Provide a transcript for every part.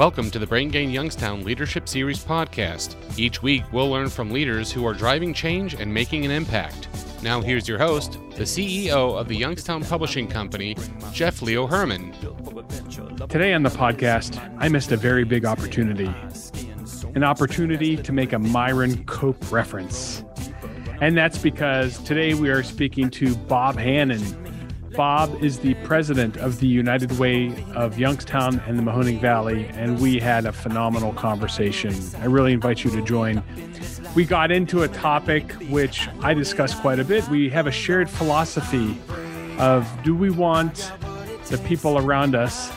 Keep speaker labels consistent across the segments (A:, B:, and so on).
A: Welcome to the Brain Gain Youngstown Leadership Series podcast. Each week, we'll learn from leaders who are driving change and making an impact. Now, here's your host, the CEO of the Youngstown Publishing Company, Jeff Leo Herman.
B: Today on the podcast, I missed a very big opportunity an opportunity to make a Myron Cope reference. And that's because today we are speaking to Bob Hannon, Bob is the president of the United Way of Youngstown and the Mahoning Valley, and we had a phenomenal conversation. I really invite you to join. We got into a topic which I discussed quite a bit. We have a shared philosophy of do we want the people around us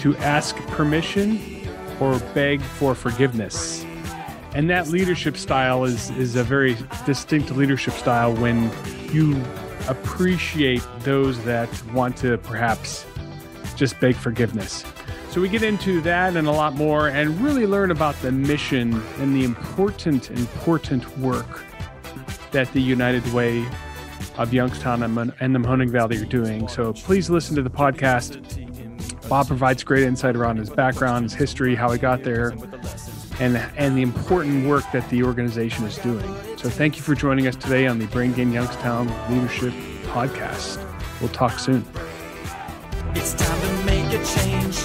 B: to ask permission or beg for forgiveness? And that leadership style is, is a very distinct leadership style when you appreciate those that want to perhaps just beg forgiveness. So we get into that and a lot more and really learn about the mission and the important, important work that the United Way of Youngstown and the Mahoning Valley are doing. So please listen to the podcast. Bob provides great insight around his background, his history, how he got there, and, and the important work that the organization is doing. So thank you for joining us today on the Brain Gain Youngstown Leadership Podcast. We'll talk soon. It's time to make a change.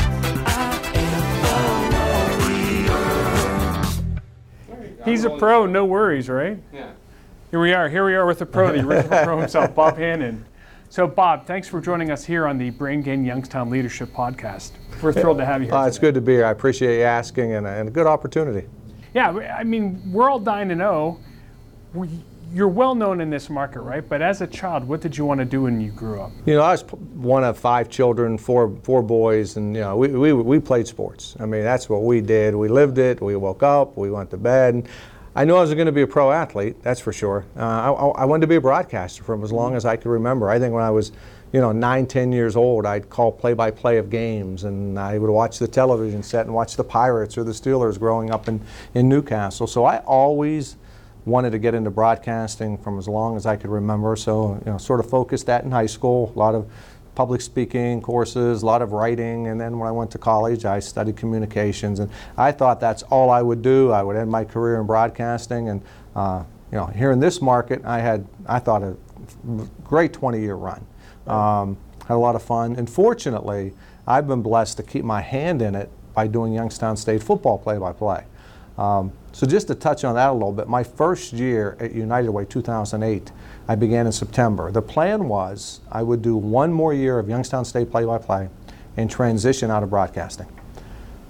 B: He's a pro, no worries, right? Yeah. Here we are. Here we are with the pro, the original pro himself, Bob Hannon. So, Bob, thanks for joining us here on the Brain Gain Youngstown Leadership Podcast. We're thrilled to have you here.
C: Uh, it's good to be here. I appreciate you asking and, and a good opportunity.
B: Yeah, I mean, we're all dying to know. You're well known in this market, right? But as a child, what did you want to do when you grew up?
C: You know, I was one of five children, four four boys, and you know, we, we, we played sports. I mean, that's what we did. We lived it. We woke up. We went to bed. I knew I was going to be a pro athlete, that's for sure. Uh, I, I, wanted to be a broadcaster from as long as I could remember. I think when I was, you know, nine, ten years old, I'd call play-by-play of games, and I would watch the television set and watch the Pirates or the Steelers growing up in, in Newcastle. So I always wanted to get into broadcasting from as long as I could remember. So, you know, sort of focused that in high school, a lot of public speaking courses, a lot of writing, and then when I went to college, I studied communications, and I thought that's all I would do. I would end my career in broadcasting, and uh, you know, here in this market, I had I thought a great 20-year run. Um, had a lot of fun, and fortunately, I've been blessed to keep my hand in it by doing Youngstown State football play-by-play. Um, so just to touch on that a little bit, my first year at United Way, 2008. I began in September. The plan was I would do one more year of Youngstown State play by play and transition out of broadcasting.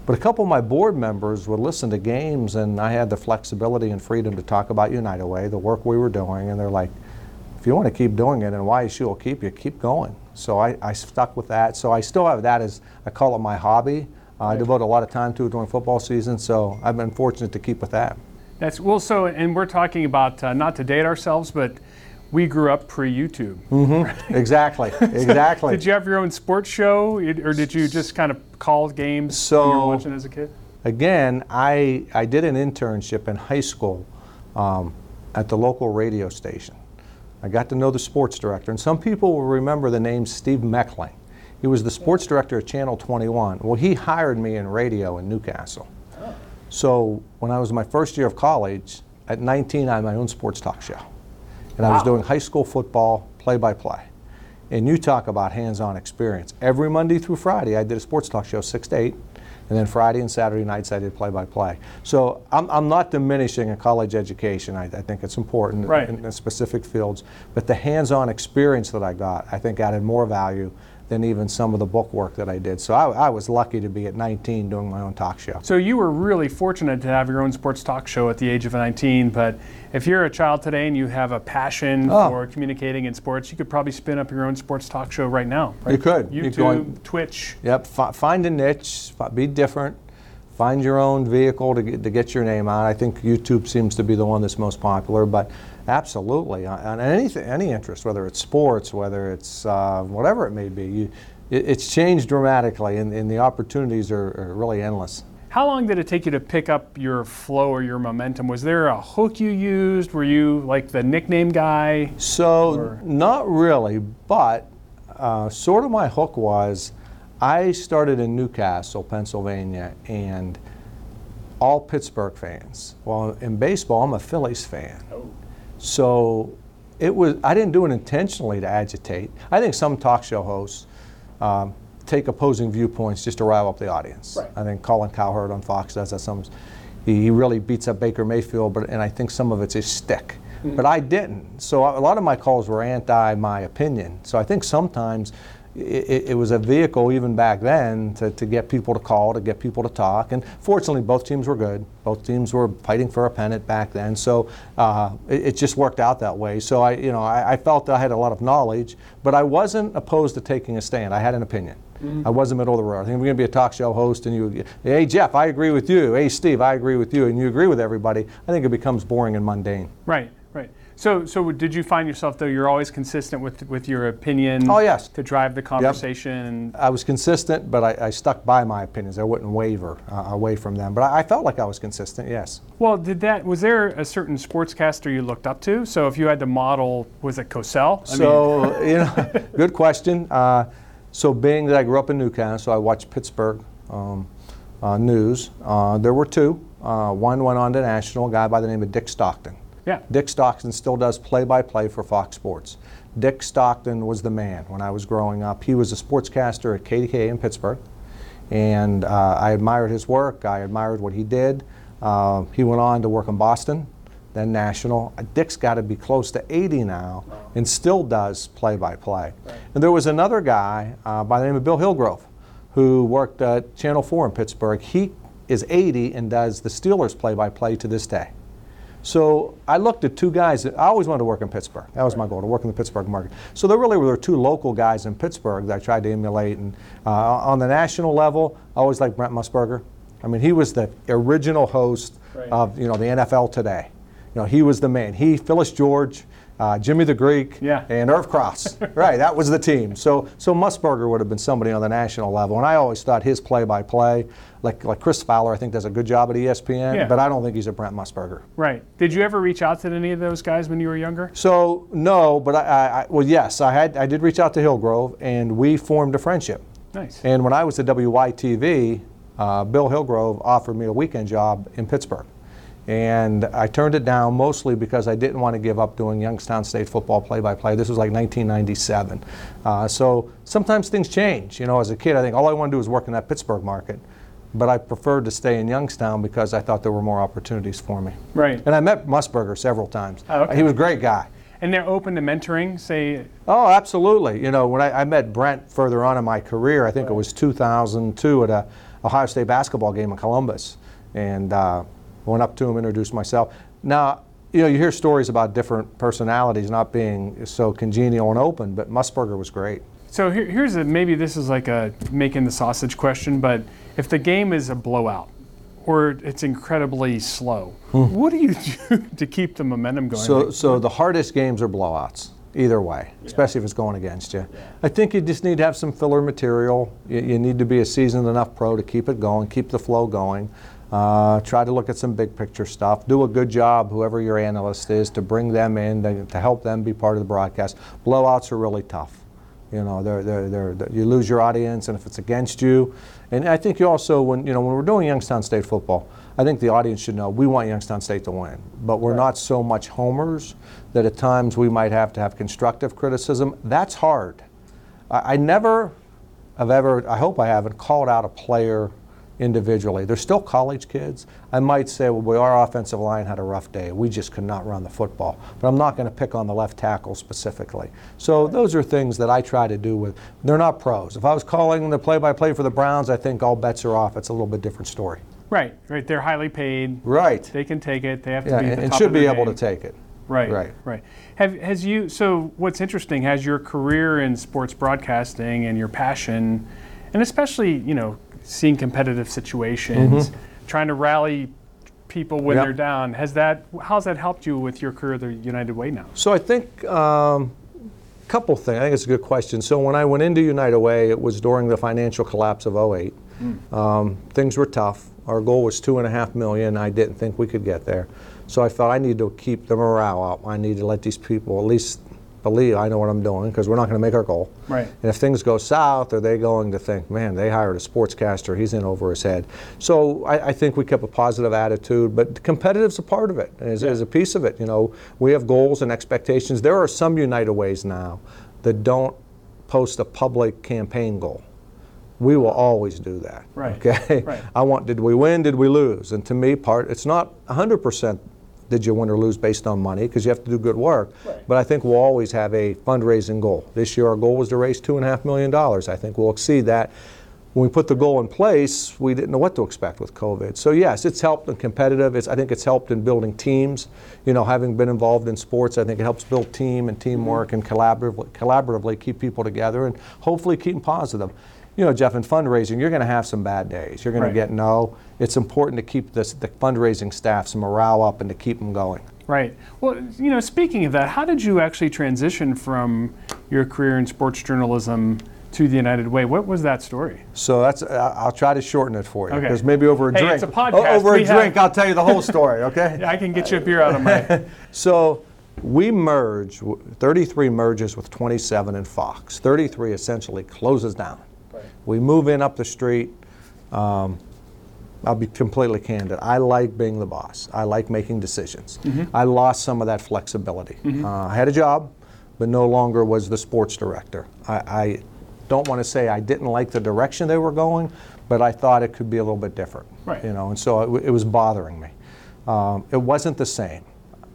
C: But a couple of my board members would listen to games, and I had the flexibility and freedom to talk about United Way, the work we were doing, and they're like, if you want to keep doing it and why YSU will keep you, keep going. So I, I stuck with that. So I still have that as, I call it my hobby. I devote a lot of time to it during football season, so I've been fortunate to keep with that.
B: That's well. So, and we're talking about uh, not to date ourselves, but we grew up pre-YouTube.
C: Mm-hmm. Exactly. Exactly.
B: did you have your own sports show, or did you just kind of call games so, you were watching as a kid?
C: Again, I I did an internship in high school um, at the local radio station. I got to know the sports director, and some people will remember the name Steve Meckling. He was the sports director at Channel 21. Well, he hired me in radio in Newcastle. Oh. So when I was in my first year of college, at 19, I had my own sports talk show and wow. I was doing high school football play by play. And you talk about hands on experience. Every Monday through Friday, I did a sports talk show, 6 to 8. And then Friday and Saturday nights, I did play by play. So I'm, I'm not diminishing a college education. I, I think it's important
B: right.
C: in, in specific fields. But the hands on experience that I got, I think added more value than even some of the book work that I did. So I, I, was lucky to be at 19 doing my own talk show.
B: So you were really fortunate to have your own sports talk show at the age of 19. But if you're a child today and you have a passion oh. for communicating in sports, you could probably spin up your own sports talk show right now. Right?
C: You could.
B: YouTube, going, Twitch.
C: Yep. F- find a niche. Be different. Find your own vehicle to get, to get your name out. I think YouTube seems to be the one that's most popular, but Absolutely, on anything, any interest, whether it's sports, whether it's uh, whatever it may be. You, it, it's changed dramatically, and, and the opportunities are, are, really endless.
B: How long did it take you to pick up your flow or your momentum? Was there a hook you used? Were you like the nickname guy?
C: So, or? not really, but uh, sort of my hook was I started in Newcastle, Pennsylvania, and all Pittsburgh fans. Well, in baseball, I'm a Phillies fan.
B: Oh.
C: So it was. I didn't do it intentionally to agitate. I think some talk show hosts um, take opposing viewpoints just to rile up the audience.
B: Right.
C: I think Colin Cowherd on Fox does that. Some he, he really beats up Baker Mayfield, but and I think some of it's his stick. But I didn't. So a lot of my calls were anti my opinion. So I think sometimes it, it was a vehicle even back then to, to get people to call, to get people to talk. And fortunately, both teams were good. Both teams were fighting for a pennant back then. So uh, it, it just worked out that way. So I, you know, I, I felt I had a lot of knowledge, but I wasn't opposed to taking a stand. I had an opinion. I was in the middle of the road. I think we're going to be a talk show host, and you, hey Jeff, I agree with you. Hey Steve, I agree with you, and you agree with everybody. I think it becomes boring and mundane.
B: Right. So, so did you find yourself though you're always consistent with with your opinion?
C: Oh, yes.
B: To drive the conversation.
C: I was consistent, but I, I stuck by my opinions. I wouldn't waver uh, away from them. But I, I felt like I was consistent. Yes.
B: Well, did that was there a certain sportscaster you looked up to? So if you had to model, was it Cosell? I
C: So, you know, good question. Uh, so, being that I grew up in Newcastle, so I watched Pittsburgh um, uh, news. Uh, there were two. Uh, one went on to national, a guy by the name of Dick Stockton.
B: Yeah.
C: Dick Stockton still does play by play for Fox Sports. Dick Stockton was the man when I was growing up. He was a sportscaster at KDK in Pittsburgh, and uh, I admired his work. I admired what he did. Uh, he went on to work in Boston, then national. Dick's got to be close to 80 now and still does play by play. And there was another guy uh, by the name of Bill Hillgrove who worked at Channel 4 in Pittsburgh. He is 80 and does the Steelers play by play to this day. So I looked at two guys. That, I always wanted to work in Pittsburgh. That was my goal to work in the Pittsburgh market. So there really were two local guys in Pittsburgh that I tried to emulate. And uh, on the national level, I always liked Brent Musburger. I mean, he was the original host
B: Right.
C: of you know the NFL today. You know, he was the man. He, Phyllis George, uh, Jimmy the Greek,
B: Yeah.
C: and Irv Cross. right, that was the team. So so Musburger would have been somebody on the national level. And I always thought his play-by-play, like like Chris Fowler, I think does a good job at ESPN.
B: Yeah.
C: But I don't think he's a Brent Musburger.
B: Right. Did you ever reach out to any of those guys when you were younger?
C: So no, but I, I, I well yes, I had I did reach out to Hillgrove and we formed a friendship.
B: Nice.
C: And when I was at WYTV, uh, Bill Hillgrove offered me a weekend job in Pittsburgh. And I turned it down mostly because I didn't want to give up doing Youngstown State football play by play. This was like 1997. Uh, so sometimes things change. You know, as a kid, I think all I wanted to do was work in that Pittsburgh market. But I preferred to stay in Youngstown because I thought there were more opportunities for me.
B: Right.
C: And I met Musburger several times.
B: Oh, okay.
C: He was a great guy.
B: And they're open to mentoring, say,
C: Oh, absolutely. You know, when I, I met Brent further on in my career, I think it was 2002 at a Ohio State basketball game in Columbus, and uh, went up to him, introduced myself. Now, you know, you hear stories about different personalities not being so congenial and open, but Musburger was great.
B: So here, here's a maybe this is like a making the sausage question, but if the game is a blowout or it's incredibly slow, what do you do to keep the momentum going?
C: Hmm. So, so the hardest games are blowouts, either way, especially if it's going against you. I think you just need to have some filler material. You, you need to be a seasoned enough pro to keep it going, keep the flow going. Uh, try to look at some big picture stuff. Do a good job, whoever your analyst is, to bring them in to, to help them be part of the broadcast. Blowouts are really tough. You know, they're, they're, they're, you lose your audience, and if it's against you, and I think you also, when you know, when we're doing Youngstown State football, I think the audience should know we want Youngstown State to win, but we're not so much homers that at times we might have to have constructive criticism. That's hard. I, I never have ever, I hope I haven't called out a player individually. They're still college kids. I might say, well, boy, our offensive line had a rough day. We just could not run the football. But I'm not going to pick on the left tackle specifically. So those are things that I try to do with, they're not pros. If I was calling the play by play for the Browns, I think all bets are off. It's a little bit different story.
B: right, right. They're highly paid.
C: Right.
B: They can take it. They have to
C: Yeah,
B: be at
C: and,
B: the
C: and
B: top
C: should be able
B: game.
C: to take it.
B: Right,
C: Right.
B: right. Have has you? So what's interesting? Has your career in sports broadcasting and your passion, and especially you know seeing competitive situations, trying to rally people when
C: Mm-hmm. Yep.
B: they're down, has that? How's that helped you with your career at the United Way now?
C: So I think um, couple things. I think it's a good question. So when I went into United Way, it was during the financial collapse of 08. Um, things were tough. Our goal was two and a half million. I didn't think we could get there. So I felt I need to keep the morale up. I need to let these people at least believe I know what I'm doing because we're not going to make our goal.
B: Right.
C: And if things go south, are they going to think, man, they hired a sportscaster, he's in over his head? So I, I think we kept a positive attitude, but competitive's a part of it, is, is a piece of it. You know, we have goals and expectations. There are some United Ways now that don't post a public campaign goal. We will always do that.
B: Right.
C: Okay.
B: Right.
C: I want. Did we win? Did we lose? And to me, part it's not 100 percent. Did you win or lose based on money? Because you have to do good work.
B: Right.
C: But I think we'll always have a fundraising goal. This year, our goal was to raise two and a half million dollars. I think we'll exceed that. When we put the goal in place, we didn't know what to expect with COVID. So yes, it's helped in competitive. It's, I think it's helped in building teams. You know, having been involved in sports, I think it helps build team and teamwork mm-hmm. and collaboratively, collaboratively keep people together and hopefully keep them positive. You know, Jeff, in fundraising, you're going to have some bad days. You're going
B: Right.
C: to get no. It's important to keep this, the fundraising staff's morale up and to keep them going.
B: Right. Well, you know, speaking of that, how did you actually transition from your career in sports journalism to the United Way? What was that story?
C: So that's I'll try to shorten it for you
B: Okay.
C: because maybe over a
B: Hey,
C: drink.
B: it's a podcast.
C: o- Over a
B: have-
C: drink, I'll tell you the whole story. Okay.
B: yeah, I can get you a beer out of my.
C: So we merge, 33 merges with 27 and Fox. 33 essentially closes down. We move in up the street. Um, I'll be completely candid. I like being the boss. I like making decisions. I lost some of that flexibility. Uh, I had a job, but no longer was the sports director. I, I don't want to say I didn't like the direction they were going, but I thought it could be a little bit different.
B: Right.
C: You know, and so it, it was bothering me. Um, it wasn't the same.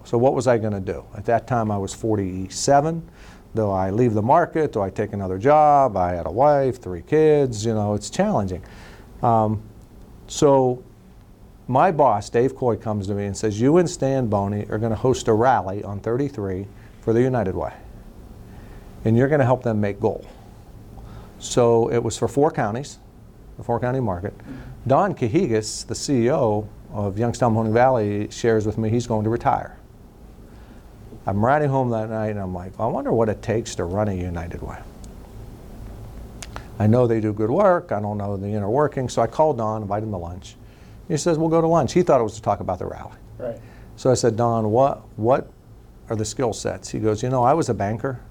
C: So what was I going to do? At that time, I was 47. Do I leave the market? Do I take another job? I had a wife, three kids. You know, it's challenging. Um, so my boss, Dave Coy, comes to me and says, "You and Stan Boney are going to host a rally on 33 for the United Way, and you're going to help them make goal." So it was for four counties, the four county market. Don Cagigas, the CEO of Youngstown Mahoning Valley, shares with me he's going to retire. I'm riding home that night and I'm like, I wonder what it takes to run a United Way. I know they do good work. I don't know the inner working. So I called Don, invited him to lunch. He says, We'll go to lunch. He thought it was to talk about the rally.
B: Right.
C: So I said, Don, what, what are the skill sets? He goes, You know, I was a banker.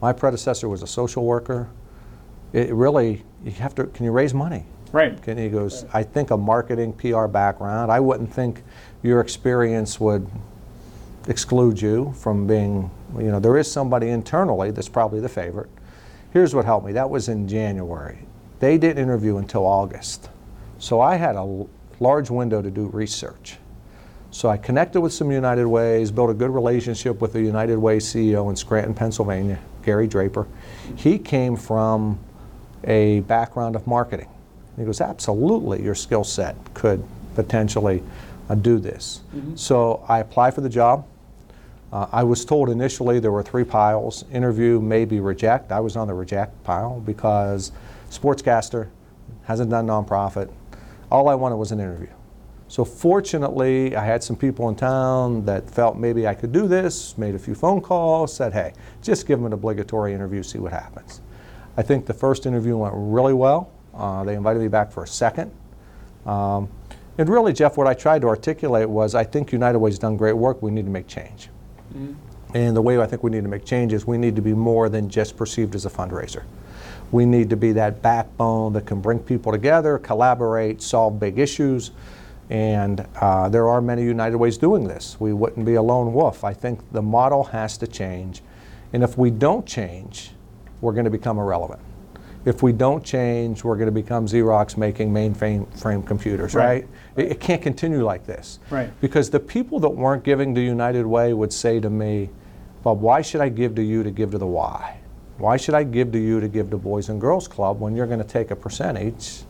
C: My predecessor was a social worker. It really, you have to, can you raise money?
B: Right.
C: And he goes, I think a marketing PR background. I wouldn't think your experience would exclude you from being, you know, there is somebody internally that's probably the favorite. Here's what helped me. That was in January. They didn't interview until August. So I had a large window to do research. So I connected with some United Ways, built a good relationship with the United Way CEO in Scranton, Pennsylvania, Gary Drapek. He came from a background of marketing. He goes, absolutely, your skill set could potentially uh, do this. So I applied for the job. Uh, I was told initially there were three piles interview, maybe reject. I was on the reject pile because sportscaster, hasn't done nonprofit. All I wanted was an interview. So fortunately, I had some people in town that felt maybe I could do this, made a few phone calls, said, hey, just give them an obligatory interview, see what happens. I think the first interview went really well. Uh, they invited me back for a second. Um, and really, Jeff, what I tried to articulate was I think United Way's done great work. We need to make change. And the way I think we need to make changes, we need to be more than just perceived as a fundraiser. We need to be that backbone that can bring people together, collaborate, solve big issues. And uh, there are many United Ways doing this. We wouldn't be a lone wolf. I think the model has to change. And if we don't change, we're going to become irrelevant. If we don't change, we're going to become Xerox making mainframe frame computers,
B: Right.
C: right? It, it can't continue like this.
B: Right.
C: Because the people that weren't giving to United Way would say to me, Bob, why should I give to you to give to the Y? Why should I give to you to give to Boys and Girls Club when you're going to take a percentage?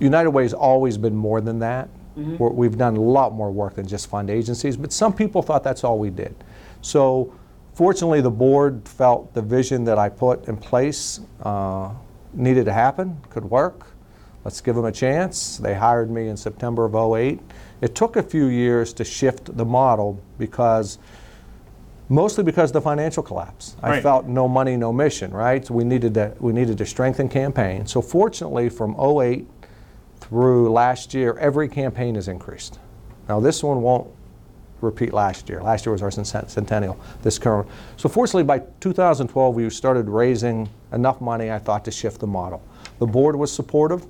C: United Way has always been more than that. Mm-hmm. We're- We've done a lot more work than just fund agencies, but some people thought that's all we did. So fortunately, the board felt the vision that I put in place uh, needed to happen, could work. Let's give them a chance. They hired me in September of '08. It took a few years to shift the model because mostly because of the financial collapse. I felt no money, no mission, right? So we needed to we needed to strengthen campaign. So fortunately, from '08 through last year, every campaign has increased. Now this one won't repeat last year. Last year was our centennial, this current. So fortunately, by 2012, we started raising enough money, I thought, to shift the model. The board was supportive.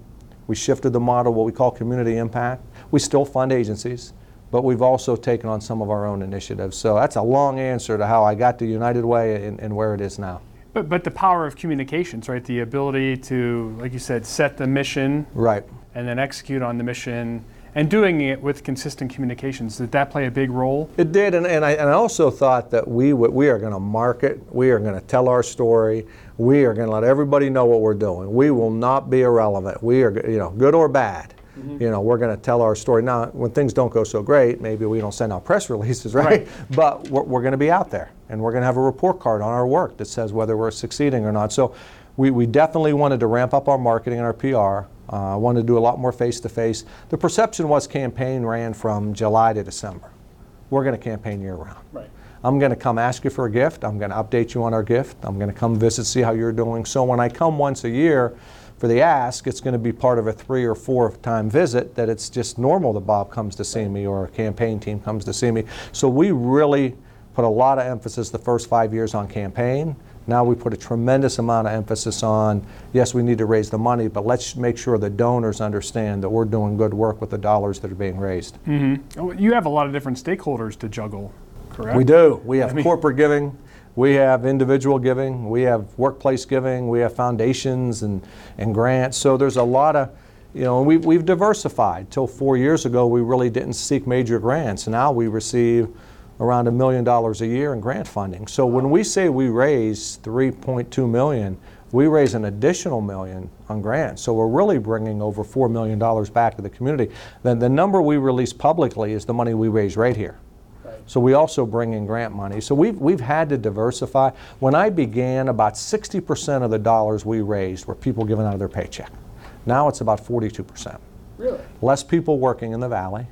C: We shifted the model, what we call community impact. We still fund agencies, but we've also taken on some of our own initiatives. So that's a long answer to how I got to United Way and, and where it is now.
B: But, but the power of communications, right? The ability to, like you said, set the mission.
C: Right.
B: And then execute on the mission and doing it with consistent communications. Did that play a big role?
C: It did, and, and, I, and I also thought that we, we are going to market, we are going to tell our story, we are going to let everybody know what we're doing. We will not be irrelevant. We are, you know, good or bad. Mm-hmm. You know, we're going to tell our story. Now, when things don't go so great, maybe we don't send out press releases, right? right. But we're, we're going to be out there, and we're going to have a report card on our work that says whether we're succeeding or not. So, we, we definitely wanted to ramp up our marketing and our PR. I uh, wanted to do a lot more face to face. The perception was campaign ran from July to December. We're going to campaign year round.
B: Right.
C: I'm going to come ask you for a gift. I'm going to update you on our gift. I'm going to come visit, see how you're doing. So when I come once a year for the ask, it's going to be part of a three or four time visit that it's just normal that Bob comes to see me or a campaign team comes to see me. So we really put a lot of emphasis the first five years on campaign. Now we put a tremendous amount of emphasis on, yes, we need to raise the money, but let's make sure the donors understand that we're doing good work with the dollars that are being raised.
B: Mm-hmm. You have a lot of different stakeholders to juggle, correct?
C: We do. We have I mean, corporate giving, we have individual giving, we have workplace giving, we have foundations and, and grants. So there's a lot of, you know, we've, we've diversified. Till four years ago, we really didn't seek major grants. Now we receive around a million dollars a year in grant funding. So when we say we raise 3.2 million, we raise an additional million on grants. So we're really bringing over $4 million back to the community. Then the number we release publicly is the money we raise right here. So we also bring in grant money. So we've, we've had to diversify. When I began, about 60% of the dollars we raised were people giving out of their paycheck. Now it's about 42%.
B: Really?
C: Less people working in the valley,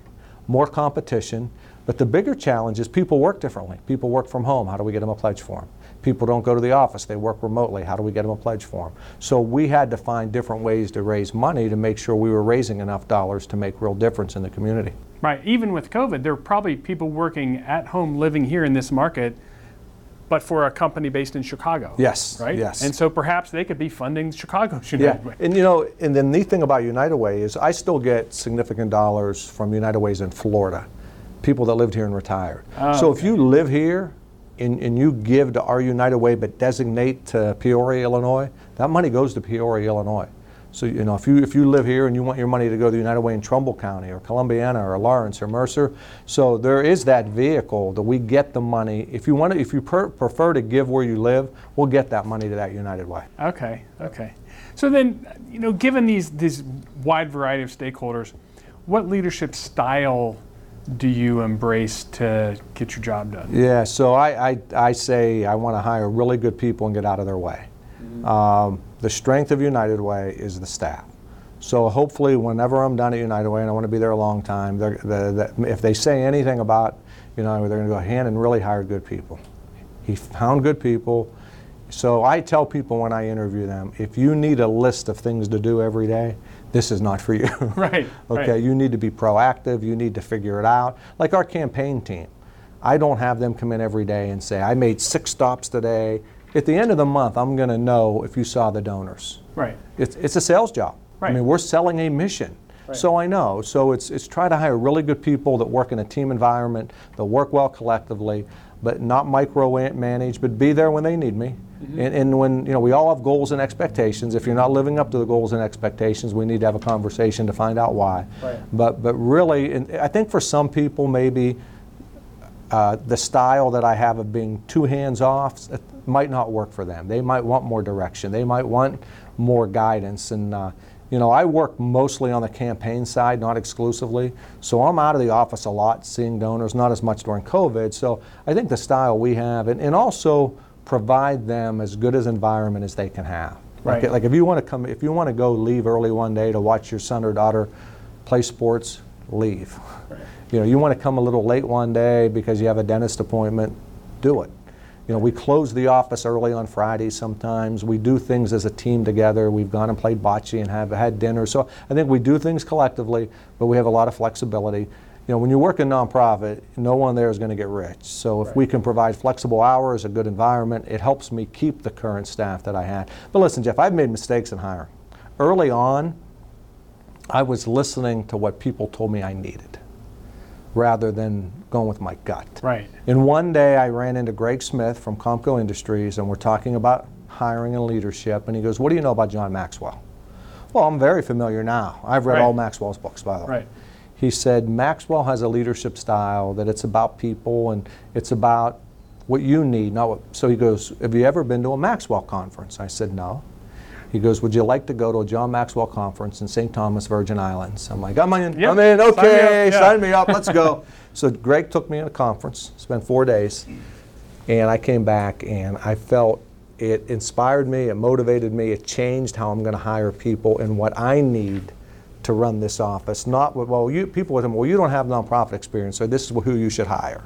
C: more competition, but the bigger challenge is people work differently. People work from home. How do we get them a pledge form? People don't go to the office. They work remotely. How do we get them a pledge form? So we had to find different ways to raise money to make sure we were raising enough dollars to make real difference in the community.
B: Right. Even with COVID, there are probably people working at home living here in this market but for a company based in Chicago.
C: Yes.
B: Right?
C: Yes.
B: And so perhaps they could be funding Chicago United
C: yeah. Way. And you know, and the neat thing about United Way is I still get significant dollars from United Ways in Florida people that lived here and retired. Oh, so okay. if you live here and, and, you give to our United Way but designate to Peoria, Illinois, that money goes to Peoria, Illinois. So you know if you if you live here and you want your money to go to the United Way in Trumbull County or Columbiana or Lawrence or Mercer, so there is that vehicle that we get the money. If you want to, if you per, prefer to give where you live, we'll get that money to that United Way.
B: Okay, okay. So then, you know, given these these wide variety of stakeholders, what leadership style do you embrace to get your job done?
C: Yeah, so I, I, I say I want to hire really good people and get out of their way. Mm-hmm. Um, the strength of United Way is the staff. So hopefully, whenever I'm done at United Way, and I want to be there a long time, the, the, if they say anything about United Way, they're going to go, Hannon really hired good people. He found good people. So I tell people when I interview them, if you need a list of things to do every day, this is not for you.
B: Right.
C: okay,
B: right.
C: you need to be proactive, you need to figure it out. Like our campaign team, I don't have them come in every day and say, I made six stops today. At the end of the month, I'm going to know if you saw the donors.
B: Right.
C: It's, it's a sales job.
B: Right.
C: I mean, we're selling a mission. Right. So I know. So it's, it's try to hire really good people that work in a team environment, that work well collectively, but not micromanage, but be there when they need me. Mm-hmm. And, and, when you know we all have goals and expectations. If you're not living up to the goals and expectations, we need to have a conversation to find out why.
B: Right.
C: But but really, I think for some people maybe uh, the style that I have of being two hands off might not work for them. They might want more direction. They might want more guidance. And uh, you know, I work mostly on the campaign side, not exclusively. So I'm out of the office a lot, seeing donors, not as much during COVID. So I think the style we have, and, and also provide them as good as environment as they can have.
B: Right.
C: Like, like if you want to come, if you want to go leave early one day to watch your son or daughter play sports, leave. Right. You know, you want to come a little late one day because you have a dentist appointment, do it. You know, we close the office early on Fridays sometimes. We do things as a team together. We've gone and played bocce and have had dinner. So I think we do things collectively, but we have a lot of flexibility. You know, when you work in nonprofit, no one there is going to get rich. So if we can provide flexible hours, a good environment, it helps me keep the current staff that I had. But listen, Jeff, I've made mistakes in hiring. Early on, I was listening to what people told me I needed rather than going with my gut.
B: Right.
C: And one day I ran into Greg Smith from Comco Industries and we're talking about hiring and leadership and he goes, "What do you know about John Maxwell?" Well, I'm very familiar now. I've read
B: Right.
C: all Maxwell's books by the way.
B: Right.
C: He said Maxwell has a leadership style that it's about people and it's about what you need, not what. So he goes, Have you ever been to a Maxwell conference? I said, No. He goes, Would you like to go to a John Maxwell conference in St. Thomas, Virgin Islands? I'm like, I'm in,
B: Yep.
C: I'm in,
B: Sign me up,
C: okay,
B: yeah.
C: sign me up, let's go. so Greg took me to a conference, spent four days, and I came back and I felt it inspired me, it motivated me, it changed how I'm going to hire people and what I need to run this office. Not with, well, you people with them, well, you don't have nonprofit experience, so this is who you should hire.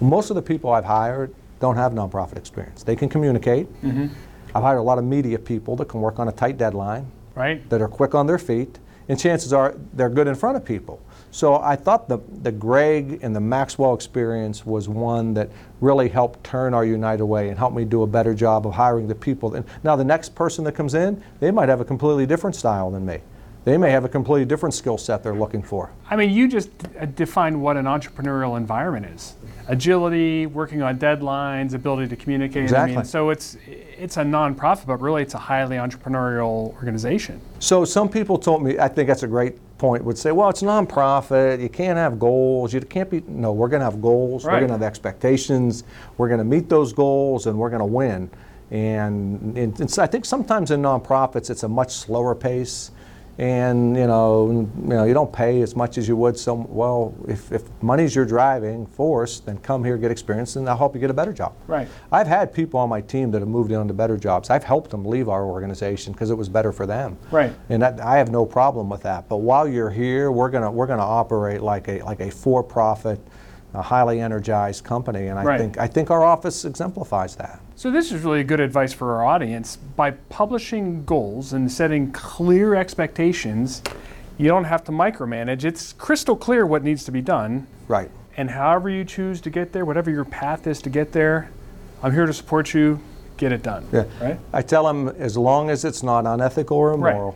C: Most of the people I've hired don't have nonprofit experience. They can communicate. Mm-hmm. I've hired a lot of media people that can work on a tight deadline
B: Right.
C: that are quick on their feet, and chances are they're good in front of people. So I thought the, the Greg and the Maxwell experience was one that really helped turn our United Way and helped me do a better job of hiring the people. And now the next person that comes in, they might have a completely different style than me. They may have a completely different skill set they're looking for.
B: I mean, you just uh, defined what an entrepreneurial environment is: agility, working on deadlines, ability to communicate. I
C: Exactly.
B: mean, so it's it's a nonprofit, but really it's a highly entrepreneurial organization.
C: So some people told me, I think that's a great point, would say, well, it's nonprofit, you can't have goals, you can't be, no, we're gonna have goals, we're gonna have expectations, we're gonna meet those goals, and we're gonna win. And, and I think sometimes in nonprofits, it's a much slower pace. And you know, you know, you don't pay as much as you would some. Well, if, if money's your driving force, then come here, get experience, and I'll help you get a better job.
B: Right.
C: I've had people on my team that have moved on to better jobs. I've helped them leave our organization because it was better for them.
B: Right.
C: And that, I have no problem with that. But while you're here, we're gonna we're gonna operate like a like a for-profit, a highly energized company, and I
B: Right.
C: think I think our office exemplifies that.
B: So this is really good advice for our audience. By publishing goals and setting clear expectations, you don't have to micromanage. It's crystal clear what needs to be done.
C: Right.
B: And however you choose to get there, whatever your path is to get there, I'm here to support you. Get it done.
C: Yeah.
B: Right?
C: I tell them as long as it's not unethical or
B: Right.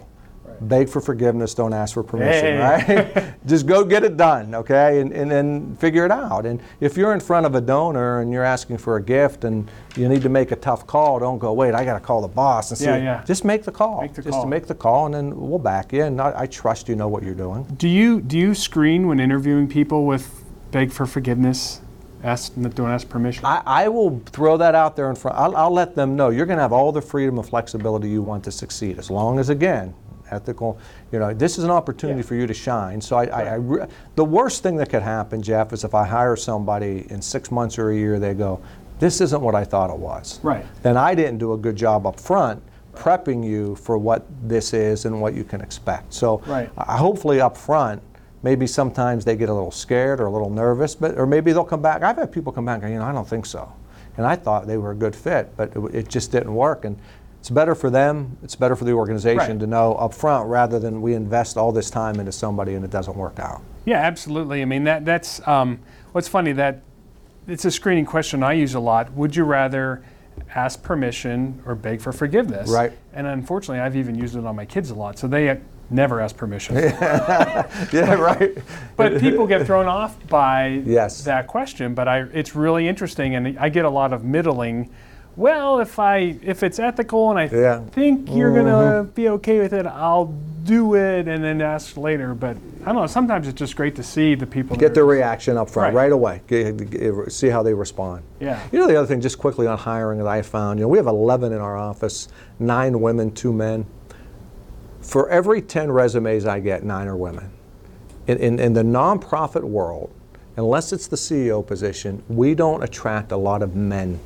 C: Beg for forgiveness, don't ask for permission,
B: Hey.
C: right? Just go get it done, okay? And, and then figure it out. And if you're in front of a donor and you're asking for a gift and you need to make a tough call, don't go, wait, I got to call the boss and see.
B: Yeah, yeah.
C: Just make the call.
B: Make the
C: Just
B: call.
C: to make the call and then we'll back you. And I, I trust you know what you're doing.
B: Do you do you screen when interviewing people with beg for forgiveness? Ask don't ask permission.
C: I, I will throw that out there in front. I'll, I'll let them know you're going to have all the freedom and flexibility you want to succeed, as long as again, ethical. You know, this is an opportunity
B: Yeah.
C: for you to shine. So I, I, I re- the worst thing that could happen, Jeff, is if I hire somebody in six months or a year, they go, "This isn't what I thought it was."
B: Right.
C: Then I didn't do a good job up front prepping you for what this is and what you can expect. So
B: Right.
C: I- hopefully up front, maybe sometimes they get a little scared or a little nervous, but or maybe they'll come back. I've had people come back and go, you know, I don't think so, and I thought they were a good fit, but it, it just didn't work. And it's better for them. It's better for the organization
B: Right.
C: to know up front rather than we invest all this time into somebody and it doesn't work out.
B: Yeah, absolutely. I mean that that's um, what's funny that it's a screening question I use a lot. Would you rather ask permission or beg for forgiveness?
C: Right.
B: And unfortunately, I've even used it on my kids a lot, so they never ask permission.
C: yeah, right.
B: but people get thrown off by
C: Yes.
B: that question. But I, it's really interesting, and I get a lot of middling. Well, if I if it's ethical and I
C: Yeah. Mm-hmm.
B: think you're gonna be okay with it, I'll do it, and then ask later. But I don't know. Sometimes it's just great to see the people
C: Get their reaction up front
B: Right.
C: right, away. Get, get- see how they respond.
B: Yeah.
C: You know the other thing, just quickly on hiring that I found. You know, we have 11 in our office, nine women, two men. For every 10 resumes I get, nine are women. In, in, in the nonprofit world, unless it's the CEO position, we don't attract a lot of men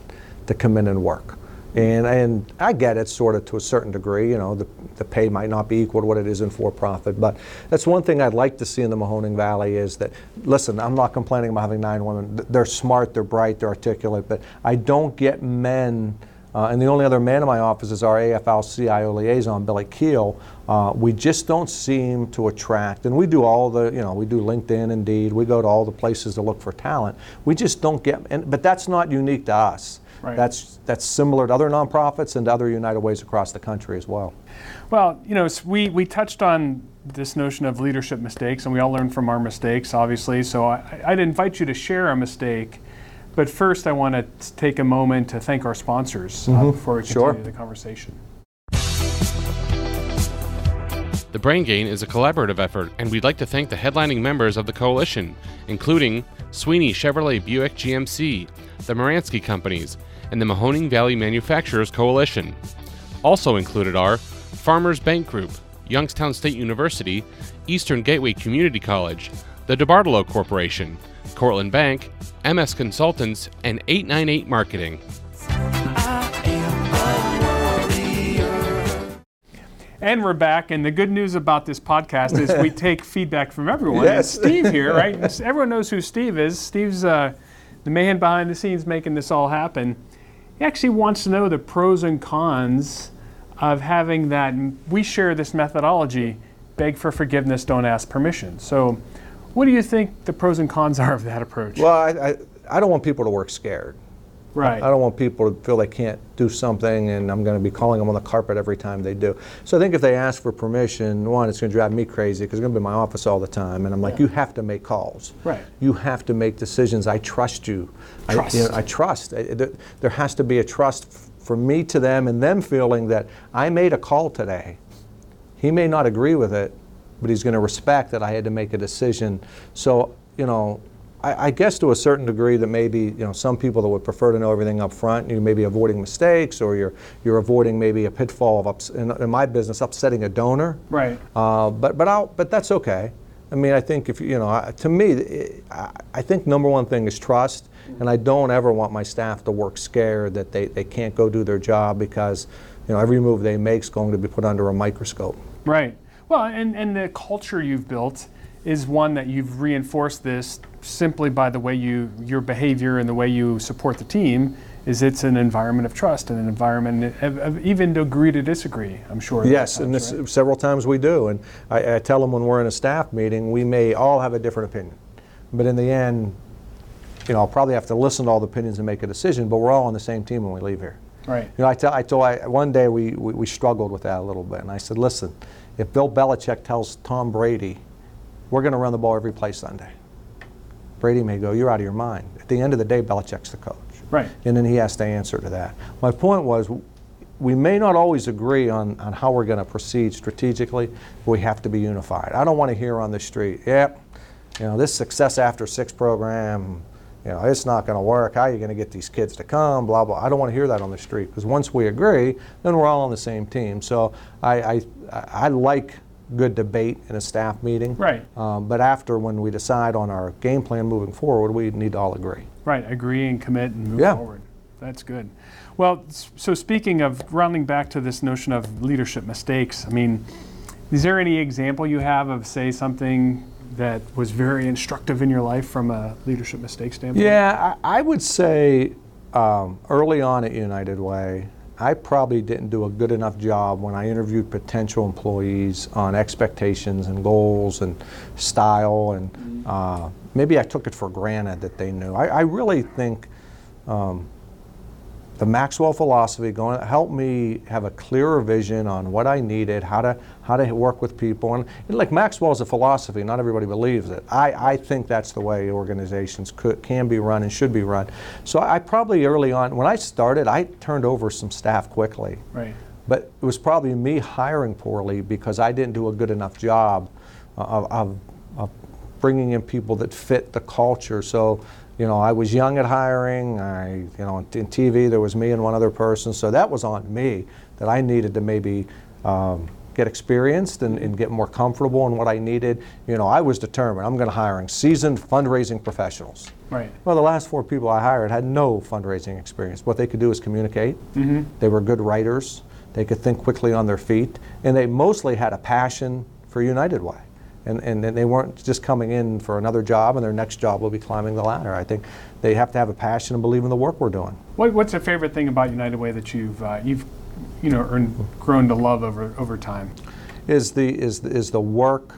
C: to come in and work. And, and I get it sort of to a certain degree, you know, the, the pay might not be equal to what it is in for-profit, but that's one thing I'd like to see in the Mahoning Valley is that, listen, I'm not complaining about having nine women. They're smart, they're bright, they're articulate, but I don't get men uh, and the only other man in my office is our AFL-CIO liaison, Billy Keel. Uh, we just don't seem to attract, and we do all the, you know, we do LinkedIn, Indeed, we go to all the places to look for talent. We just don't get, and, but that's not unique to us.
B: Right.
C: That's that's similar to other nonprofits and to other United Ways across the country as well.
B: Well, you know, we, we touched on this notion of leadership mistakes, and we all learn from our mistakes, obviously. So I, I'd invite you to share a mistake. But first, I want to take a moment to thank our sponsors uh, before we continue
C: Sure.
B: the conversation.
A: The Brain Gain is a collaborative effort, and we'd like to thank the headlining members of the coalition, including Sweeney Chevrolet Buick GMC, the Moransky Companies, and the Mahoning Valley Manufacturers Coalition. Also included are Farmers Bank Group, Youngstown State University, Eastern Gateway Community College, the DeBartolo Corporation, Cortland Bank, MS Consultants, and 898 Marketing.
B: And we're back, and the good news about this podcast is we take feedback from everyone.
C: Yes.
B: And Steve here, right? Everyone knows who Steve is. Steve's uh, the man behind the scenes making this all happen. He actually wants to know the pros and cons of having that. We share this methodology beg for forgiveness, don't ask permission. So, what do you think the pros and cons are of that approach?
C: Well, I, I, I don't want people to work scared.
B: Right.
C: I don't want people to feel they can't do something and I'm going to be calling them on the carpet every time they do. So I think if they ask for permission, one, it's going to drive me crazy because it's going to be in my office all the time. And I'm like, you have to make calls.
B: Right.
C: You have to make decisions. I trust you.
B: Trust.
C: I, you know, I trust. I- it- there has to be a trust f- from me to them and them feeling that I made a call today. He may not agree with it, but he's going to respect that I had to make a decision. So, you know, I, I guess to a certain degree that maybe, you know, some people that would prefer to know everything up front, you may be avoiding mistakes or you're, you're avoiding maybe a pitfall of, ups, in, in my business, upsetting a donor.
B: right.
C: Uh, but, but, I'll, but that's okay. I mean, I think if, you know, to me, it- I I think number one thing is trust, and I don't ever want my staff to work scared that they, they can't go do their job because, you know, every move they make is going to be put under a microscope.
B: Right. Well, and, and the culture you've built is one that you've reinforced this simply by the way you your behavior and the way you support the team is it's an environment of trust and an environment of, of even to agree to disagree. I'm sure.
C: Yes,
B: at
C: and this,
B: right?
C: several times we do. And I, I tell them when we're in a staff meeting, we may all have a different opinion. But in the end, you know, I'll probably have to listen to all the opinions and make a decision, but we're all on the same team when we leave here.
B: Right.
C: You know, I tell, I told, I, one day we, we, we struggled with that a little bit, and I said, listen, if Bill Belichick tells Tom Brady, we're going to run the ball every play Sunday, Brady may go, you're out of your mind. At the end of the day, Belichick's the coach.
B: Right.
C: And then he has to answer to that. My point was, we may not always agree on, on how we're going to proceed strategically, but we have to be unified. I don't want to hear on the street, yep, you know, this success after six program, you know, it's not going to work. How are you going to get these kids to come? Blah blah. I don't want to hear that on the street because once we agree, then we're all on the same team. So I I, I like good debate in a staff meeting.
B: Right.
C: Um, but after when we decide on our game plan moving forward, we need to all agree.
B: Right. Agree and commit and move
C: Yeah.
B: forward. That's good. Well, so speaking of rounding back to this notion of leadership mistakes, I mean, is there any example you have of say something that was very instructive in your life from a leadership mistake standpoint?
C: Yeah, I, I would say um, early on at United Way, I probably didn't do a good enough job when I interviewed potential employees on expectations and goals and style, and uh, maybe I took it for granted that they knew. I, I really think um, the Maxwell philosophy going helped me have a clearer vision on what I needed, how to how to work with people, and, and like Maxwell's a philosophy. Not everybody believes it. I, I think that's the way organizations could, can be run and should be run. So I probably early on when I started, I turned over some staff quickly.
B: Right.
C: But it was probably me hiring poorly because I didn't do a good enough job of, of, of bringing in people that fit the culture. So, you know, I was young at hiring. I, you know, in TV there was me and one other person. So that was on me that I needed to maybe um, get experienced and, and get more comfortable in what I needed. You know, I was determined. I'm going to hiring seasoned fundraising professionals.
B: Right.
C: Well, the last four people I hired had no fundraising experience. What they could do is communicate.
B: Mm-hmm.
C: They were good writers. They could think quickly on their feet. And they mostly had a passion for United Way. And, and, they weren't just coming in for another job and their next job will be climbing the ladder. I think they have to have a passion and believe in the work we're doing.
B: What, what's a favorite thing about United Way that you've uh, you've you know earned, grown to love over over time?
C: Is the is the, is the work,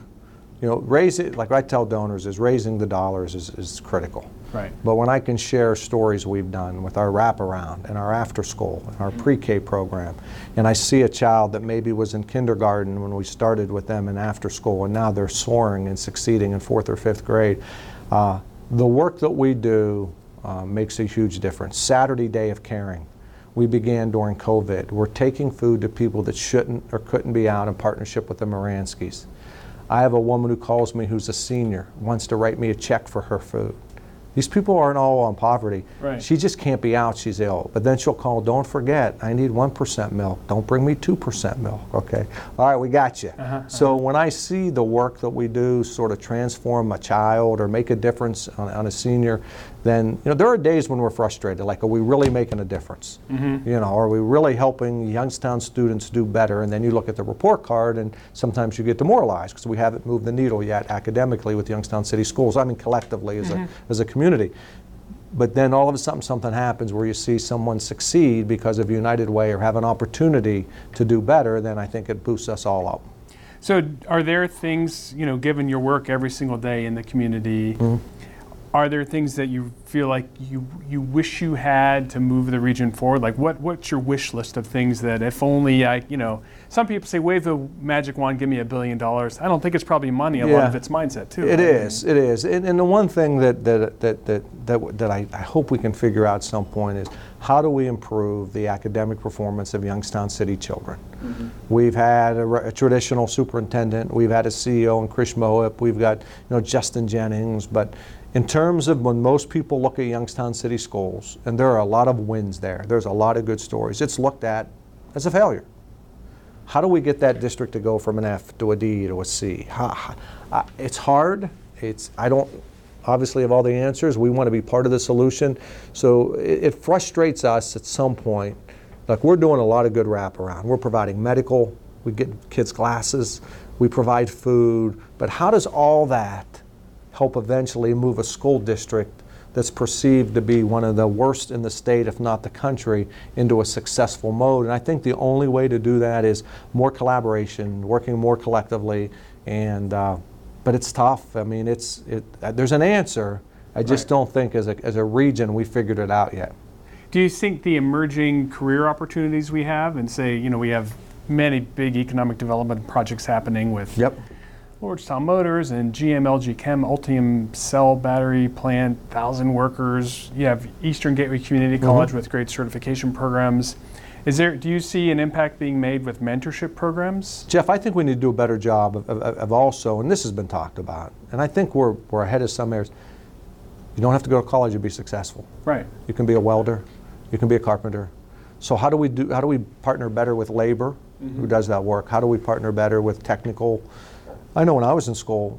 C: you know, raise it like I tell donors is raising the dollars is, is critical.
B: Right.
C: But when I can share stories we've done with our wraparound and our after school and our pre-K program, and I see a child that maybe was in kindergarten when we started with them in after school, and now they're soaring and succeeding in fourth or fifth grade, uh, the work that we do uh, makes a huge difference. Saturday Day of Caring. We began during COVID. We're taking food to people that shouldn't or couldn't be out in partnership with the Moranskis. I have a woman who calls me who's a senior, wants to write me a check for her food. These people aren't all on poverty.
B: Right.
C: She just can't be out, she's ill. But then she'll call, don't forget, I need 1% milk. Don't bring me 2% milk, okay? All right, we got you.
B: Uh-huh,
C: so when I see the work that we do sort of transform a child or make a difference on, on a senior, then, you know, there are days when we're frustrated, like, are we really making a difference?
B: Mm-hmm.
C: You know, are we really helping Youngstown students do better? And then you look at the report card and sometimes you get demoralized because we haven't moved the needle yet academically with Youngstown City Schools, I mean collectively as, a, as a community. But then all of a sudden something happens where you see someone succeed because of United Way or have an opportunity to do better, then I think it boosts us all up.
B: So, are there things you know, given your work every single day in the community? Are there things that you feel like you you wish you had to move the region forward? Like what what's your wish list of things that if only I you know some people say wave the magic wand, give me a billion dollars. I don't think it's probably money. A lot of it's mindset too.
C: It
B: right?
C: is, it is. And, and the one thing that, that, that, that, that, that I, I hope we can figure out at some point is how do we improve the academic performance of Youngstown City children? Mm-hmm. We've had a, a traditional superintendent, we've had a CEO in Krish Mohip, we've got you know, Justin Jennings, but in terms of when most people look at Youngstown City Schools, and there are a lot of wins there, there's a lot of good stories, it's looked at as a failure. How do we get that district to go from an F to a D to a C? Uh, it's hard. It's I don't obviously have all the answers. We want to be part of the solution. So it, it frustrates us at some point. Like we're doing a lot of good wraparound. We're providing medical. We get kids glasses. We provide food. But how does all that help eventually move a school district that's perceived to be one of the worst in the state, if not the country, into a successful mode. And I think the only way to do that is more collaboration, working more collectively. And uh, but it's tough. I mean, it's it. Uh, there's an answer. I just
B: Right.
C: don't think as a as a region we figured it out yet.
B: Do you think the emerging career opportunities we have, and say, you know, we have many big economic development projects happening with
C: Yep.
B: Lordstown Motors and GM LG Chem, Ultium Cell Battery Plant, thousand workers. You have Eastern Gateway Community mm-hmm. College with great certification programs. Is there? Do you see an impact being made with mentorship programs?
C: Jeff, I think we need to do a better job of, of, of also, and this has been talked about, and I think we're, we're ahead of some areas. You don't have to go to college to be successful.
B: Right.
C: You can be a welder, you can be a carpenter. So how do we do? How do we partner better with labor, who mm-hmm. does that work? How do we partner better with technical? I know when I was in school,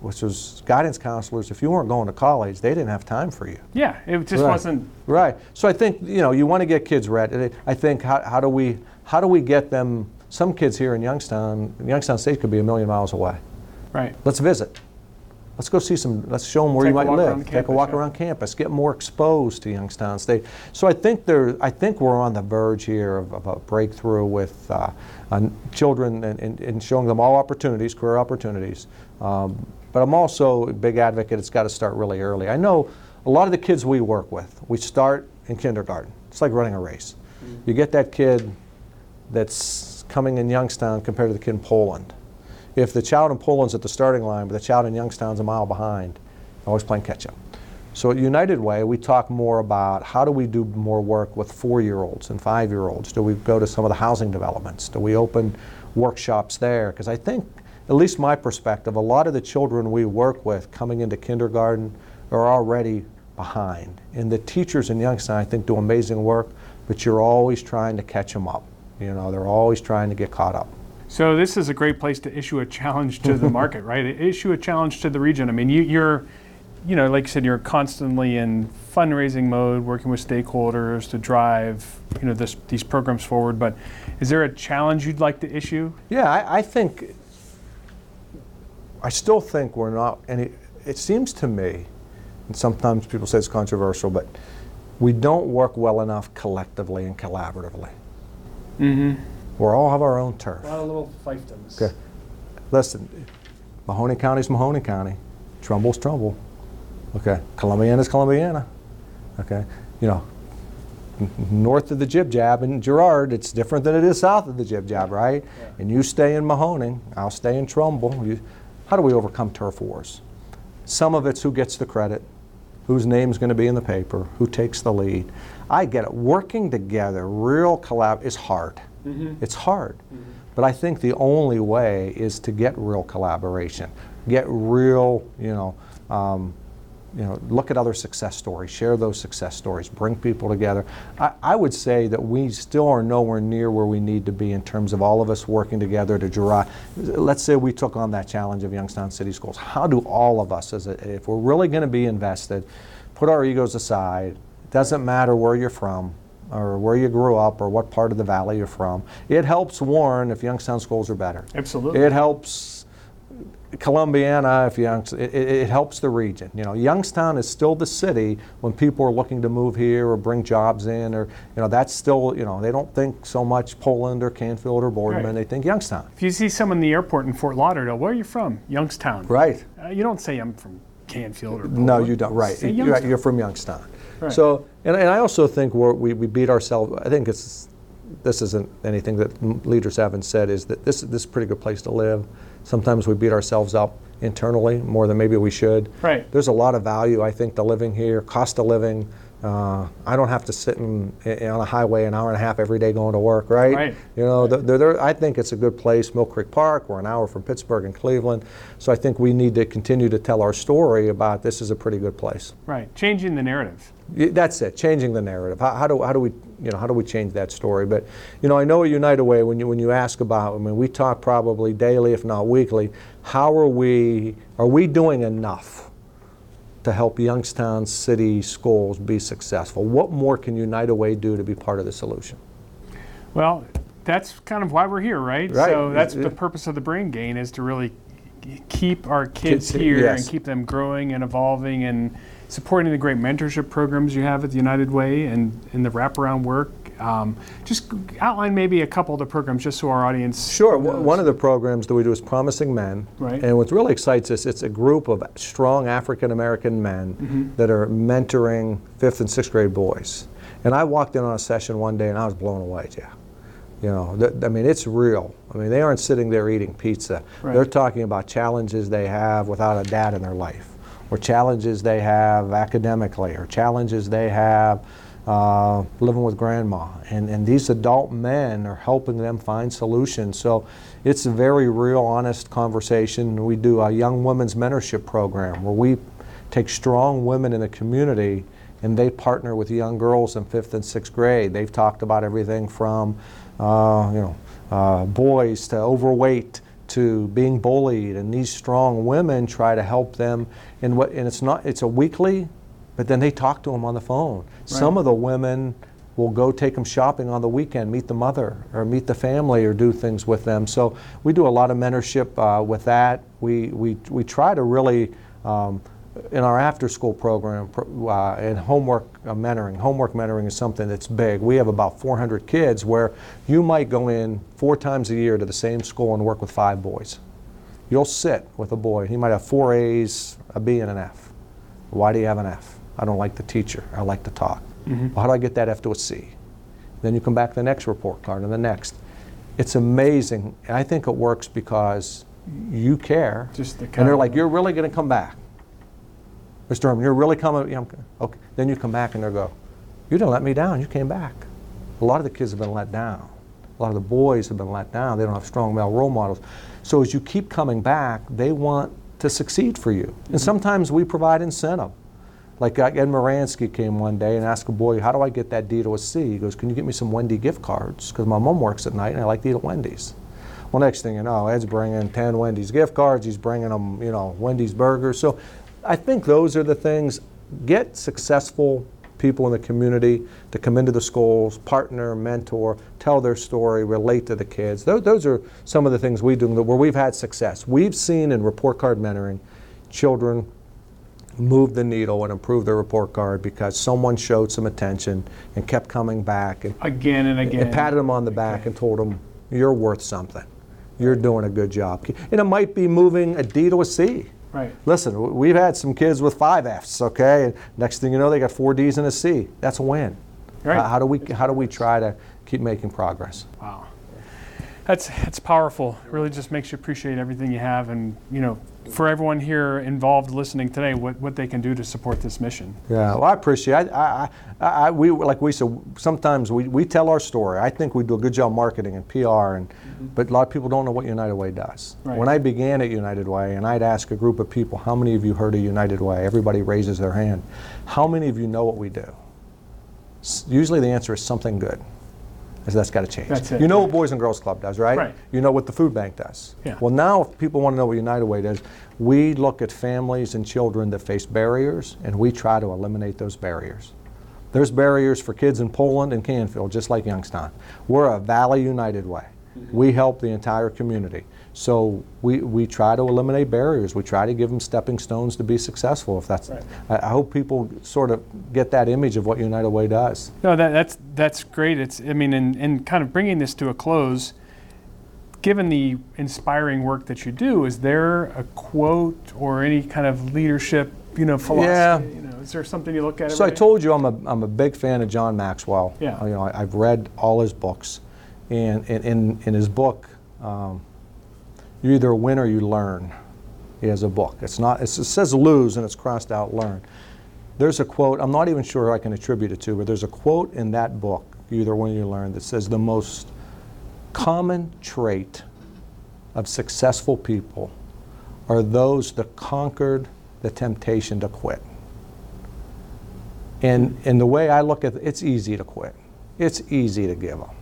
C: which was guidance counselors, if you weren't going to college, they didn't have time for you.
B: Yeah. It just
C: Right.
B: wasn't.
C: Right. So I think you know you want to get kids ready. I think how, how do we how do we get them? Some kids here in Youngstown, Youngstown State could be a million miles away.
B: Right.
C: Let's visit. Let's go see some. Let's show them where
B: Take
C: you
B: a
C: might
B: walk
C: live.
B: the
C: Take a
B: campus,
C: walk
B: yeah.
C: around campus. Get more exposed to Youngstown State. So I think there. I think we're on the verge here of, of a breakthrough with uh, on children and, and, and showing them all opportunities, career opportunities. Um, but I'm also a big advocate. It's got to start really early. I know a lot of the kids we work with. We start in kindergarten. It's like running a race. You get that kid that's coming in Youngstown compared to the kid in Poland. If the child in Poland's at the starting line, but the child in Youngstown's a mile behind, always playing catch up. So at United Way, we talk more about how do we do more work with four-year-olds and five-year-olds? Do we go to some of the housing developments? Do we open workshops there? Because I think, at least my perspective, a lot of the children we work with coming into kindergarten are already behind. And the teachers in Youngstown, I think, do amazing work, but you're always trying to catch them up. You know, they're always trying to get caught up.
B: So this is a great place to issue a challenge to the market, right? Issue a challenge to the region. I mean, you, you're, you know, like you said, you're constantly in fundraising mode, working with stakeholders to drive, you know, this, these programs forward. But is there a challenge you'd like to issue?
C: Yeah, I, I think, I still think we're not, and it, it seems to me, and sometimes people say it's controversial, but we don't work well enough collectively and collaboratively.
B: Mm-hmm.
C: We all have our own turf.
B: A lot of little fiefdoms.
C: Okay. Listen, Mahoning County is Mahoning County, Trumbull's Trumbull. Okay, Columbiana's Columbiana. Okay, you know, north of the Jib Jab in Girard, it's different than it is south of the Jib Jab, right?
B: Yeah.
C: And you stay in Mahoning, I'll stay in Trumbull. You, how do we overcome turf wars? Some of it's who gets the credit, whose name's going to be in the paper, who takes the lead. I get it. Working together, real collab, is hard. It's hard. But I think the only way is to get real collaboration, get real, you know, um, you know, look at other success stories, share those success stories, bring people together. I, I would say that we still are nowhere near where we need to be in terms of all of us working together to drive. Let's say we took on that challenge of Youngstown City Schools. How do all of us, as a, if we're really going to be invested, put our egos aside? It doesn't matter where you're from or where you grew up or what part of the valley you're from. It helps Warren if Youngstown schools are better.
B: Absolutely.
C: It helps Columbiana if Youngs, it, it, helps the region. You know, Youngstown is still the city when people are looking to move here or bring jobs in or you know that's still you know they don't think so much Poland or Canfield or Boardman.
B: Right.
C: They think Youngstown.
B: If you see someone in the airport in Fort Lauderdale, where are you from? Youngstown.
C: Right.
B: Uh, you don't say I'm from Canfield or
C: No, you don't. Right. You're, you're from Youngstown.
B: Right.
C: So, and, and I also think we're, we we beat ourselves. I think it's this isn't anything that leaders haven't said. Is that this this is a pretty good place to live? Sometimes we beat ourselves up internally more than maybe we should.
B: Right.
C: There's a lot of value I think to living here. Cost of living. Uh, I don't have to sit in, in, on a highway an hour and a half every day going to work, right?
B: Right.
C: You know, th there there- I think it's a good place. Mill Creek Park. We're an hour from Pittsburgh and Cleveland, so I think we need to continue to tell our story about this is a pretty good place.
B: Right. Changing the narrative.
C: That's it, changing the narrative. How, how do how do we you know how do we change that story? But you know, I know at United Way when you when you ask about, I mean, we talk probably daily, if not weekly. How are we are we doing enough to help Youngstown City schools be successful? What more can United Way do to be part of the solution?
B: Well, that's kind of why we're here, right?
C: Right.
B: So that's
C: It-
B: the purpose of the brain gain is to really keep our kids
C: Kids,
B: here
C: yes.
B: and keep them growing and evolving and supporting the great mentorship programs you have at the United Way and in the wraparound work. Um, just outline maybe a couple of the programs just so our audience.
C: Sure.
B: knows.
C: One of the programs that we do is Promising Men.
B: Right.
C: And what really excites us, it's a group of strong African American men
B: Mm-hmm.
C: that are mentoring fifth and sixth grade boys. And I walked in on a session one day and I was blown away, yeah. You know, th- I mean, it's real. I mean, they aren't sitting there eating pizza.
B: Right.
C: They're talking about challenges they have without a dad in their life, or challenges they have academically, or challenges they have uh, living with grandma. And, and these adult men are helping them find solutions. So it's a very real, honest conversation. We do a young women's mentorship program where we take strong women in the community and they partner with young girls in fifth and sixth grade. They've talked about everything from, uh, you know, uh, boys to overweight to being bullied, and these strong women try to help them. And what, and it's not, it's a weekly, but then they talk to them on the phone. Some of the women will go take them shopping on the weekend, meet the mother or meet the family or do things with them. So we do a lot of mentorship uh, with that. We, we, we try to really, um, in our after school program uh, and homework uh, mentoring, homework mentoring is something that's big. We have about 400 kids where you might go in four times a year to the same school and work with five boys. You'll sit with a boy, he might have four A's, a B, and an F. Why do you have an F? I don't like the teacher. I like to talk. Well, how do I get that F to a C? Then you come back the next report card and the next. It's amazing. I think it works because you care.
B: Just the
C: and they're like, you're really going to come back. Mr. Herman, you're really coming? Yeah, I'm, okay. Then you come back and they go, you didn't let me down. You came back. A lot of the kids have been let down. A lot of the boys have been let down. They don't have strong male role models. So as you keep coming back, they want to succeed for you. And sometimes we provide incentive. Like uh, Ed Muransky came one day and asked a boy, how do I get that D to a C? He goes, can you get me some Wendy gift cards? Because my mom works at night and I like to eat at Wendy's. Well, next thing you know, Ed's bringing 10 Wendy's gift cards. He's bringing them, you know, Wendy's burgers. So I think those are the things. Get successful people in the community to come into the schools, partner, mentor, tell their story, relate to the kids. Those, those are some of the things we do where we've had success. We've seen in report card mentoring children move the needle and improve their report card because someone showed some attention and kept coming back and,
B: Again and again.
C: and patted them on the back and told them, "You're worth something. You're doing a good job." And it might be moving a D to a C.
B: Right.
C: Listen, we've had some kids with five Fs, okay, and next thing you know, they got four Ds and a C. That's a win.
B: Right.
C: How, how do we how do we try to keep making progress?
B: Wow. That's that's powerful. Really just makes you appreciate everything you have and, you know, for everyone here involved listening today, what, what they can do to support this mission.
C: Yeah, well, I appreciate. I, I, I, I we like we said. Sometimes we, we tell our story. I think we do a good job marketing and PR, and mm-hmm. but a lot of people don't know what United Way does.
B: Right.
C: When I began at United Way, and I'd ask a group of people, "How many of you heard of United Way?" Everybody raises their hand. How many of you know what we do? S- Usually, the answer is something good. I said, that's got to change.
B: That's it.
C: You know what Boys and Girls Club does, right?
B: Right.
C: You know what the food bank does.
B: Yeah.
C: Well, now if people want to know what United Way does, we look at families and children that face barriers, and we try to eliminate those barriers. There's barriers for kids in Poland and Canfield, just like Youngstown. We're a Valley United Way. Mm-hmm. We help the entire community. So we, we try to eliminate barriers. We try to give them stepping stones to be successful. If that's,
B: Right.
C: I, I hope people sort of get that image of what United Way does.
B: No, that, that's that's great. It's I mean, and, and kind of bringing this to a close. Given the inspiring work that you do, is there a quote or any kind of leadership, you know, philosophy?
C: Yeah.
B: You know, is there something you look at?
C: So I
B: every day?
C: told you I'm a, I'm a big fan of John Maxwell.
B: Yeah.
C: You know, I, I've read all his books, and in, in, in his book, um, you either win or you learn. Has a book. It's not. It's, it says lose and it's crossed out learn. There's a quote. I'm not even sure I can attribute it to, but there's a quote in that book. You either win or you learn that says the most common trait of successful people are those that conquered the temptation to quit. And, and the way I look at it, it's easy to quit. It's easy to give up.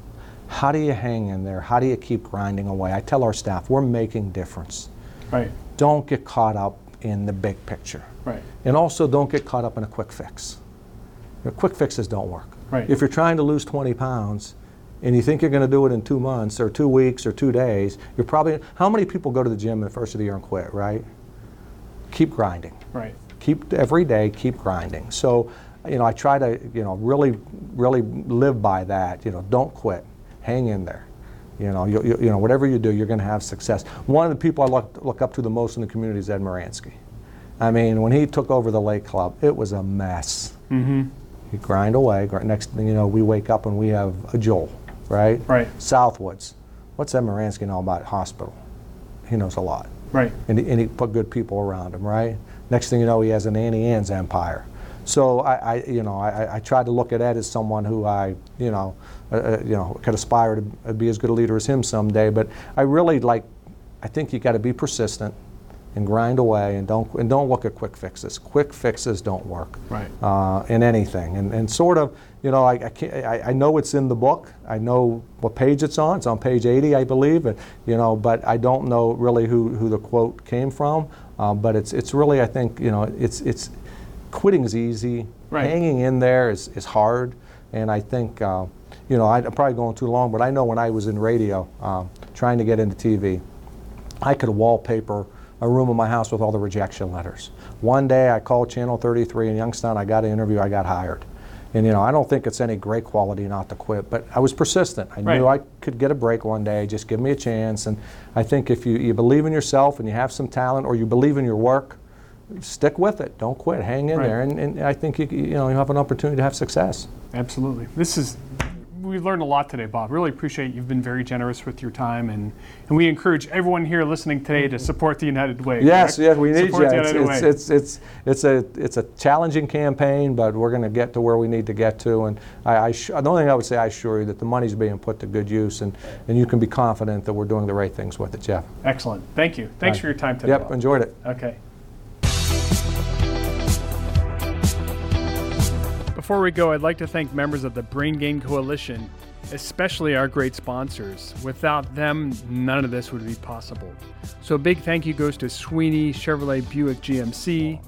C: How do you hang in there? How do you keep grinding away? I tell our staff, we're making difference.
B: Right.
C: Don't get caught up in the big picture.
B: Right.
C: And also don't get caught up in a quick fix. Quick fixes don't work.
B: Right.
C: If you're trying to lose 20 pounds and you think you're going to do it in two months or two weeks or two days, you're probably, how many people go to the gym the first of the year and quit, right? Keep grinding
B: Right.
C: keep every day keep grinding so you know i try to you know really really live by that you know don't quit hang in there you know you, you, you know whatever you do you're going to have success one of the people i look, look up to the most in the community is ed muransky i mean when he took over the lake club it was a mess
B: Mm-hmm.
C: you grind away next thing you know we wake up and we have a joel right
B: Right.
C: southwoods what's ed muransky know about hospital he knows a lot
B: Right.
C: and he, and he put good people around him, right? Next thing you know, he has an Annie Ann's empire. So I, I you know, I, I try to look at Ed as someone who I, you know, uh, uh, you know, could aspire to be as good a leader as him someday. But I really like, I think you got to be persistent and grind away and don't and don't look at quick fixes. Quick fixes don't work
B: Right.
C: uh, in anything. And, and sort of, you know, I, I, can't, I, I know it's in the book. I know what page it's on. It's on page 80, I believe. And, you know, but I don't know really who, who the quote came from. Um, but it's, it's really, I think, you know, it's, it's quitting is easy.
B: Right.
C: Hanging in there is, is hard. And I think, uh, you know, I, I'm probably going too long, but I know when I was in radio, um, trying to get into TV, I could wallpaper a room in my house with all the rejection letters. One day I called Channel 33 in Youngstown, I got an interview, I got hired. And you know, I don't think it's any great quality not to quit, but I was persistent. I knew I could get a break one day, just give me a chance. And I think if you, you believe in yourself and you have some talent or you believe in your work, stick with it. Don't quit. Hang in
B: Right.
C: there. And, and I think you, you know, you have an opportunity to have success.
B: Absolutely. This is, we learned a lot today, Bob. Really appreciate you've been very generous with your time, and, and we encourage everyone here listening today to support the United Way.
C: Yes,
B: correct?
C: yes, we need
B: support
C: you.
B: The
C: It's, it's, it's, it's, it's, a, it's a challenging campaign, but we're going to get to where we need to get to. And I, I sh- the only thing I would say, I assure you that the money's being put to good use, and, and you can be confident that we're doing the right things with it, Jeff.
B: Excellent. Thank you. Thanks
C: Right.
B: for your time today.
C: Yep,
B: Bob.
C: enjoyed it.
B: Okay. Before we go, I'd like to thank members of the Brain Gain Coalition, especially our great sponsors. Without them, none of this would be possible. So a big thank you goes to Sweeney Chevrolet Buick GMC,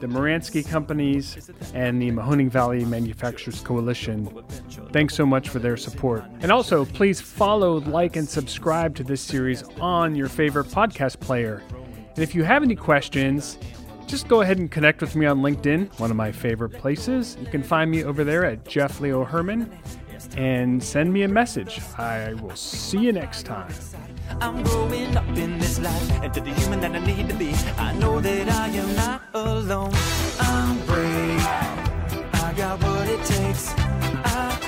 B: the Muransky Companies, and the Mahoning Valley Manufacturers Coalition. Thanks so much for their support. And also, please follow, like, and subscribe to this series on your favorite podcast player. And if you have any questions,
D: just go ahead and connect with me on LinkedIn, one of my favorite places. You can find me over there at Jeff Leo Herman and send me a message. I will see you next time. I'm growing up in this life, and to the human that I need to be, I know that I am not alone. I'm brave, I got what it takes. I